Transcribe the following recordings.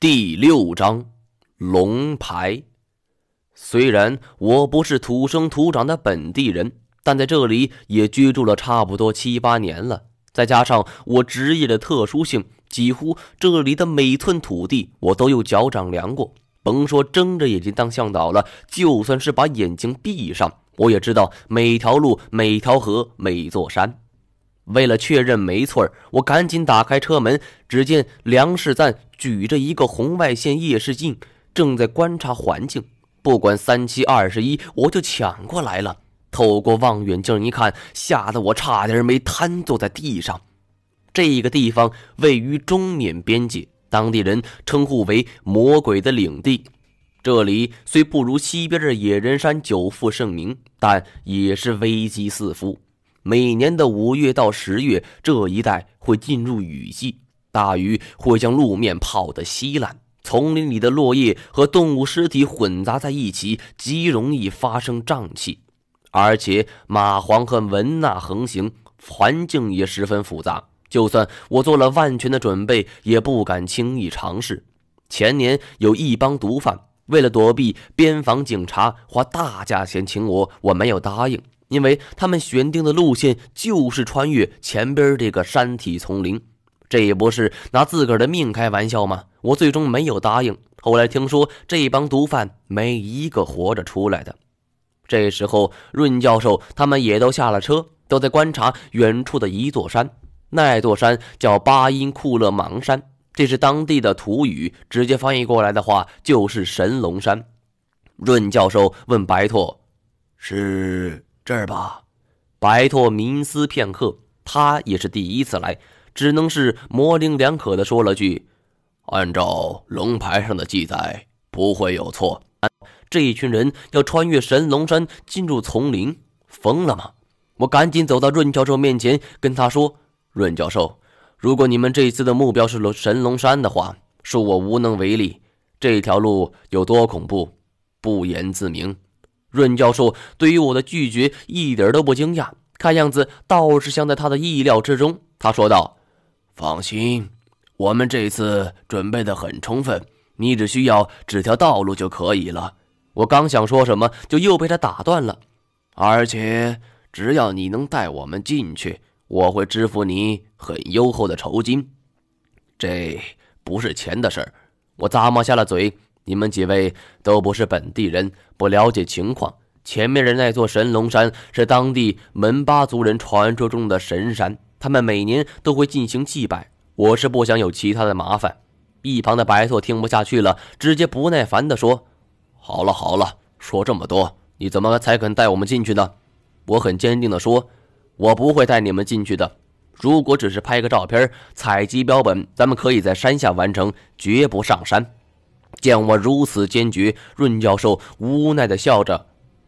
第六章，龙牌。虽然我不是土生土长的本地人，但在这里也居住了差不多七八年了。再加上我职业的特殊性，几乎这里的每寸土地我都有脚掌量过。甭说睁着眼睛当向导了，就算是把眼睛闭上，我也知道每条路、每条河、每座山。为了确认没错我赶紧打开车门，只见梁世赞举着一个红外线夜视镜，正在观察环境。不管三七二十一，我就抢过来了。透过望远镜一看，吓得我差点没瘫坐在地上。这个地方位于中缅边界，当地人称呼为“魔鬼的领地”。这里虽不如西边的野人山久负盛名，但也是危机四伏。每年的五月到十月，这一带会进入雨季，大雨会将路面泡得稀烂，丛林里的落叶和动物尸体混杂在一起，极容易发生瘴气。而且蚂蟥和蚊呐横行，环境也十分复杂。就算我做了万全的准备，也不敢轻易尝试。前年有一帮毒贩为了躲避边防警察，花大价钱请我，我没有答应。因为他们选定的路线就是穿越前边这个山体丛林，这也不是拿自个儿的命开玩笑吗？我最终没有答应。后来听说这帮毒贩没一个活着出来的。这时候，润教授他们也都下了车，都在观察远处的一座山。那座山叫巴音库勒芒山，这是当地的土语，直接翻译过来的话就是神龙山。润教授问白拓：“是？”这儿吧，白拓冥思片刻，他也是第一次来，只能是模棱两可的说了句：“按照龙牌上的记载，不会有错。”这一群人要穿越神龙山进入丛林，疯了吗？我赶紧走到润教授面前，跟他说：“润教授，如果你们这次的目标是龙神龙山的话，恕我无能为力。这条路有多恐怖，不言自明。”润教授对于我的拒绝一点都不惊讶，看样子倒是像在他的意料之中。他说道：“放心，我们这次准备的很充分，你只需要指条道路就可以了。”我刚想说什么，就又被他打断了。而且，只要你能带我们进去，我会支付你很优厚的酬金。这不是钱的事儿。我咂摸下了嘴。你们几位都不是本地人，不了解情况。前面的那座神龙山是当地门巴族人传说中的神山，他们每年都会进行祭拜。我是不想有其他的麻烦。一旁的白拓听不下去了，直接不耐烦地说：“好了好了，说这么多，你怎么才肯带我们进去呢？”我很坚定地说：“我不会带你们进去的。如果只是拍个照片、采集标本，咱们可以在山下完成，绝不上山。”见我如此坚决，润教授无奈的笑着：“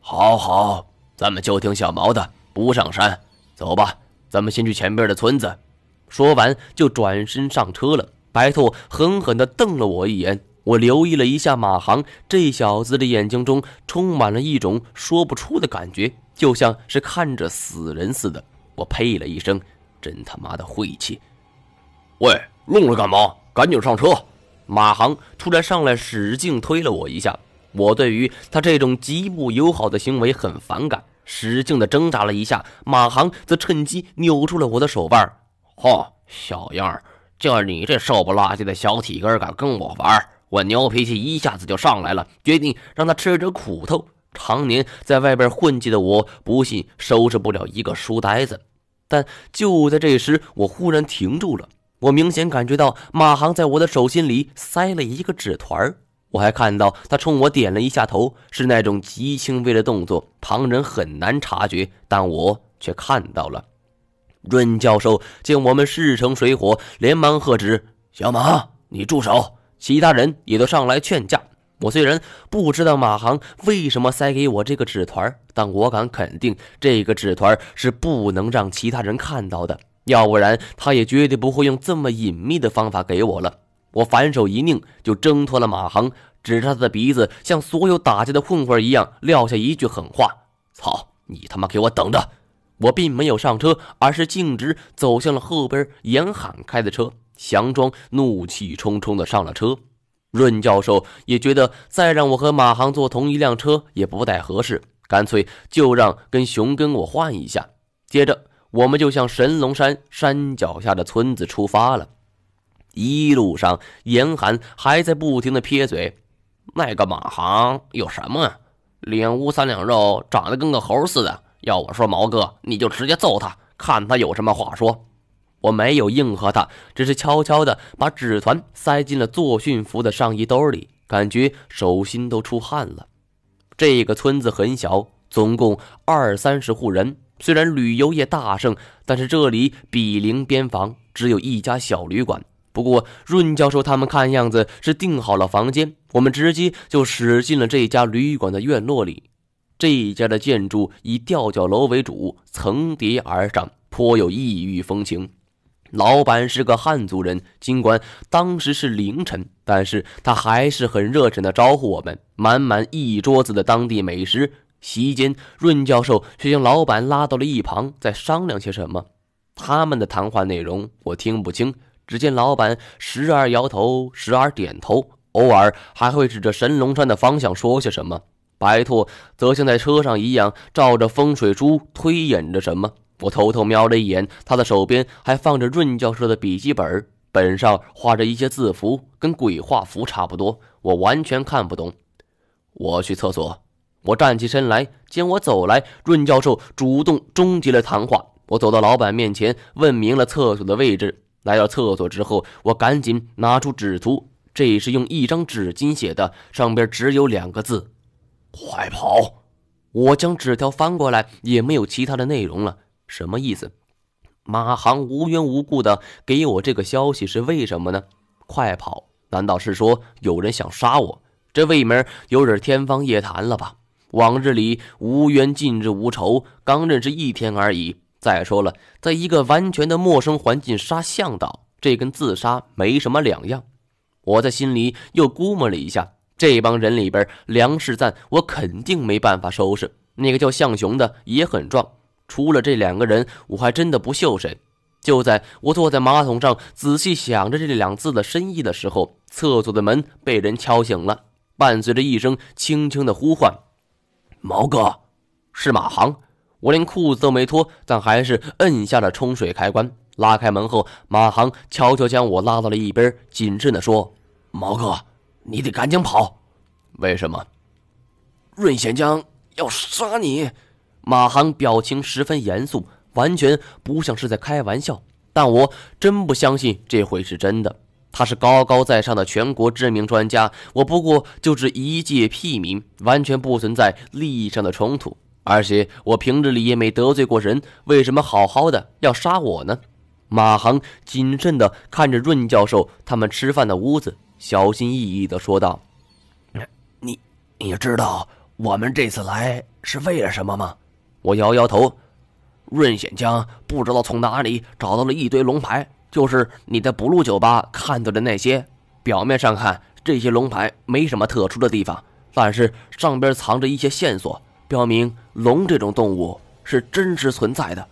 好好，咱们就听小毛的，不上山。走吧，咱们先去前边的村子。”说完就转身上车了。白兔狠狠地瞪了我一眼，我留意了一下马航，这小子的眼睛中充满了一种说不出的感觉，就像是看着死人似的。我呸了一声：“真他妈的晦气！”喂，愣着干嘛？赶紧上车！马航突然上来，使劲推了我一下。我对于他这种极不友好的行为很反感，使劲的挣扎了一下。马航则趁机扭住了我的手腕。嚯，小样儿，就你这瘦不拉几的小体格敢跟我玩？我牛脾气一下子就上来了，决定让他吃点苦头。常年在外边混迹的我，不信收拾不了一个书呆子。但就在这时，我忽然停住了。我明显感觉到马航在我的手心里塞了一个纸团我还看到他冲我点了一下头，是那种极轻微的动作，旁人很难察觉，但我却看到了。润教授见我们势成水火，连忙喝止：“小马，你住手！”其他人也都上来劝架。我虽然不知道马航为什么塞给我这个纸团但我敢肯定，这个纸团是不能让其他人看到的。要不然，他也绝对不会用这么隐秘的方法给我了。我反手一拧，就挣脱了马航，指着他的鼻子，像所有打架的混混一样撂下一句狠话：“操你他妈，给我等着！”我并没有上车，而是径直走向了后边严喊开的车。祥庄怒气冲冲的上了车。润教授也觉得再让我和马航坐同一辆车也不太合适，干脆就让跟熊跟我换一下。接着，我们就向神龙山山脚下的村子出发了。一路上，严寒还在不停的撇嘴：“那个马航有什么啊？两乌三两肉，长得跟个猴似的。要我说，毛哥，你就直接揍他，看他有什么话说。”我没有应和他，只是悄悄地把纸团塞进了作训服的上衣兜里，感觉手心都出汗了。这个村子很小，总共二三十户人。虽然旅游业大盛，但是这里毗邻边防，只有一家小旅馆。不过润教授他们看样子是订好了房间，我们直接就驶进了这家旅馆的院落里。这家的建筑以吊脚楼为主，层叠而上，颇有异域风情。老板是个汉族人，尽管当时是凌晨，但是他还是很热忱的招呼我们，满满一桌子的当地美食。席间，润教授却将老板拉到了一旁，在商量些什么。他们的谈话内容我听不清，只见老板时而摇头，时而点头，偶尔还会指着神龙山的方向说些什么。白拓则像在车上一样，照着风水珠推演着什么。我偷偷瞄了一眼，他的手边还放着润教授的笔记本，本上画着一些字符，跟鬼画符差不多，我完全看不懂。我去厕所。我站起身来，见我走来，润教授主动终结了谈话。我走到老板面前，问明了厕所的位置。来到厕所之后，我赶紧拿出纸图，这是用一张纸巾写的，上边只有两个字：“快跑！”我将纸条翻过来，也没有其他的内容了。什么意思？马航无缘无故的给我这个消息是为什么呢？快跑？难道是说有人想杀我？这未免有点天方夜谭了吧？往日里无冤，近日无仇，刚认识一天而已。再说了，在一个完全的陌生环境杀向导，这跟自杀没什么两样。我在心里又估摸了一下，这帮人里边，梁世赞我肯定没办法收拾。那个叫向雄的也很壮。除了这两个人，我还真的不秀谁。就在我坐在马桶上仔细想着这两字的深意的时候，厕所的门被人敲醒了，伴随着一声轻轻的呼唤：“毛哥，是马航。”我连裤子都没脱，但还是摁下了冲水开关。拉开门后，马航悄悄将我拉到了一边，谨慎地说：“毛哥，你得赶紧跑。为什么？润贤江要杀你。”马航表情十分严肃，完全不像是在开玩笑。但我真不相信这会是真的。他是高高在上的全国知名专家，我不过就是一介屁民，完全不存在利益上的冲突。而且我平日里也没得罪过人，为什么好好的要杀我呢？马航谨慎地看着润教授他们吃饭的屋子，小心翼翼地说道：“你，你知道我们这次来是为了什么吗？”我摇摇头，润显江不知道从哪里找到了一堆龙牌，就是你在不露酒吧看到的那些。表面上看，这些龙牌没什么特殊的地方，但是上边藏着一些线索，表明龙这种动物是真实存在的。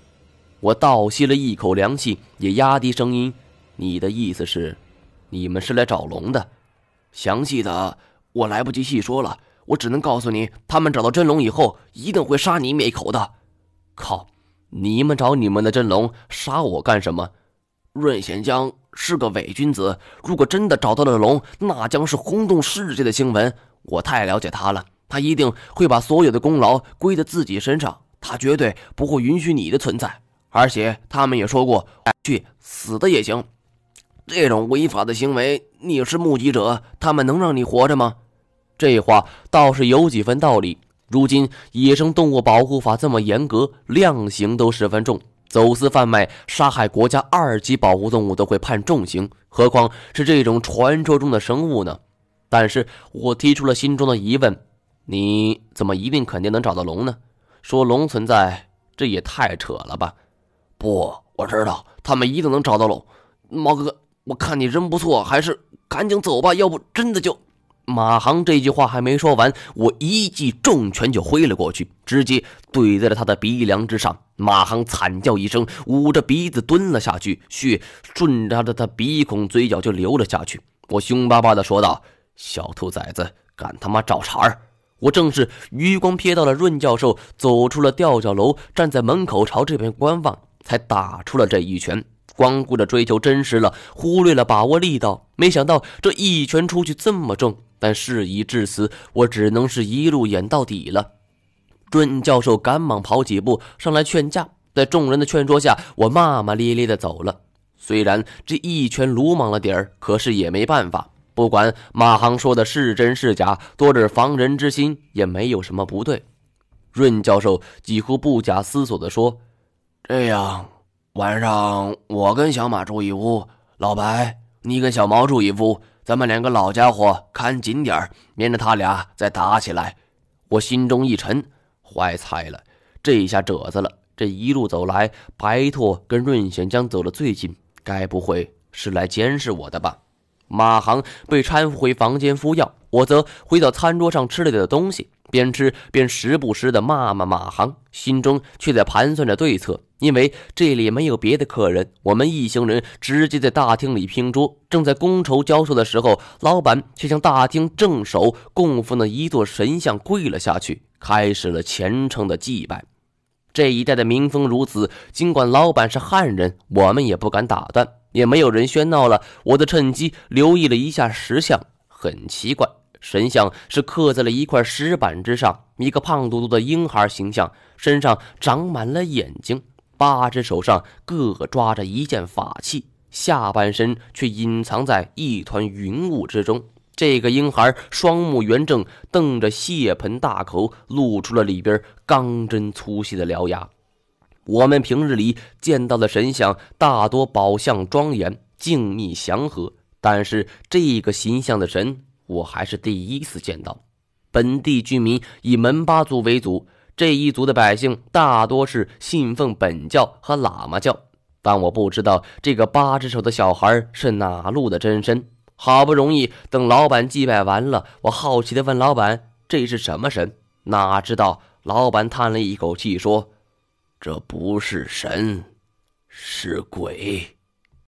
我倒吸了一口凉气，也压低声音：“你的意思是，你们是来找龙的？详细的我来不及细说了。”我只能告诉你，他们找到真龙以后，一定会杀你灭口的。靠！你们找你们的真龙，杀我干什么？润贤江是个伪君子，如果真的找到了龙，那将是轰动世界的新闻。我太了解他了，他一定会把所有的功劳归在自己身上，他绝对不会允许你的存在。而且他们也说过，去死的也行。这种违法的行为，你是目击者，他们能让你活着吗？这话倒是有几分道理。如今《野生动物保护法》这么严格，量刑都十分重，走私贩卖、杀害国家二级保护动物都会判重刑，何况是这种传说中的生物呢？但是我提出了心中的疑问：你怎么一定肯定能找到龙呢？说龙存在，这也太扯了吧？不，我知道他们一定能找到龙。猫哥哥，我看你人不错，还是赶紧走吧，要不真的就……马航这句话还没说完，我一记重拳就挥了过去，直接怼在了他的鼻梁之上。马航惨叫一声，捂着鼻子蹲了下去，血顺着他的鼻孔、嘴角就流了下去。我凶巴巴地说道：“小兔崽子，敢他妈找茬儿！我正是余光瞥到了润教授走出了吊脚楼，站在门口朝这边观望，才打出了这一拳。光顾着追求真实了，忽略了把握力道。没想到这一拳出去这么重，但事已至此，我只能是一路演到底了。润教授赶忙跑几步上来劝架，在众人的劝说下，我骂骂咧咧的走了。虽然这一拳鲁莽了点儿，可是也没办法。不管马航说的是真是假，多点防人之心也没有什么不对。润教授几乎不假思索地说：“这样，晚上我跟小马住一屋，老白你跟小毛住一屋，咱们两个老家伙看紧点儿，免得他俩再打起来。”我心中一沉，坏菜了，这一下褶子了。这一路走来，白拓跟润显江走得最近，该不会是来监视我的吧？马航被搀扶回房间敷药，我则回到餐桌上吃了点东西，边吃边时不时的骂骂马航，心中却在盘算着对策。因为这里没有别的客人，我们一行人直接在大厅里拼桌。正在觥筹交错的时候，老板却向大厅正手供奉的一座神像跪了下去，开始了虔诚的祭拜。这一带的民风如此，尽管老板是汉人，我们也不敢打断。也没有人喧闹了，我则趁机留意了一下石像，很奇怪，神像是刻在了一块石板之上，一个胖嘟嘟的婴孩形象，身上长满了眼睛，八只手上各抓着一件法器，下半身却隐藏在一团云雾之中。这个婴孩双目圆睁，瞪着血盆大口，露出了里边钢针粗细的獠牙。我们平日里见到的神像大多宝相庄严、静谧祥和，但是这个形象的神，我还是第一次见到。本地居民以门巴族为主，这一族的百姓大多是信奉本教和喇嘛教，但我不知道这个八只手的小孩是哪路的真身。好不容易等老板祭拜完了，我好奇地问老板：“这是什么神？”哪知道老板叹了一口气说。这不是神，是鬼。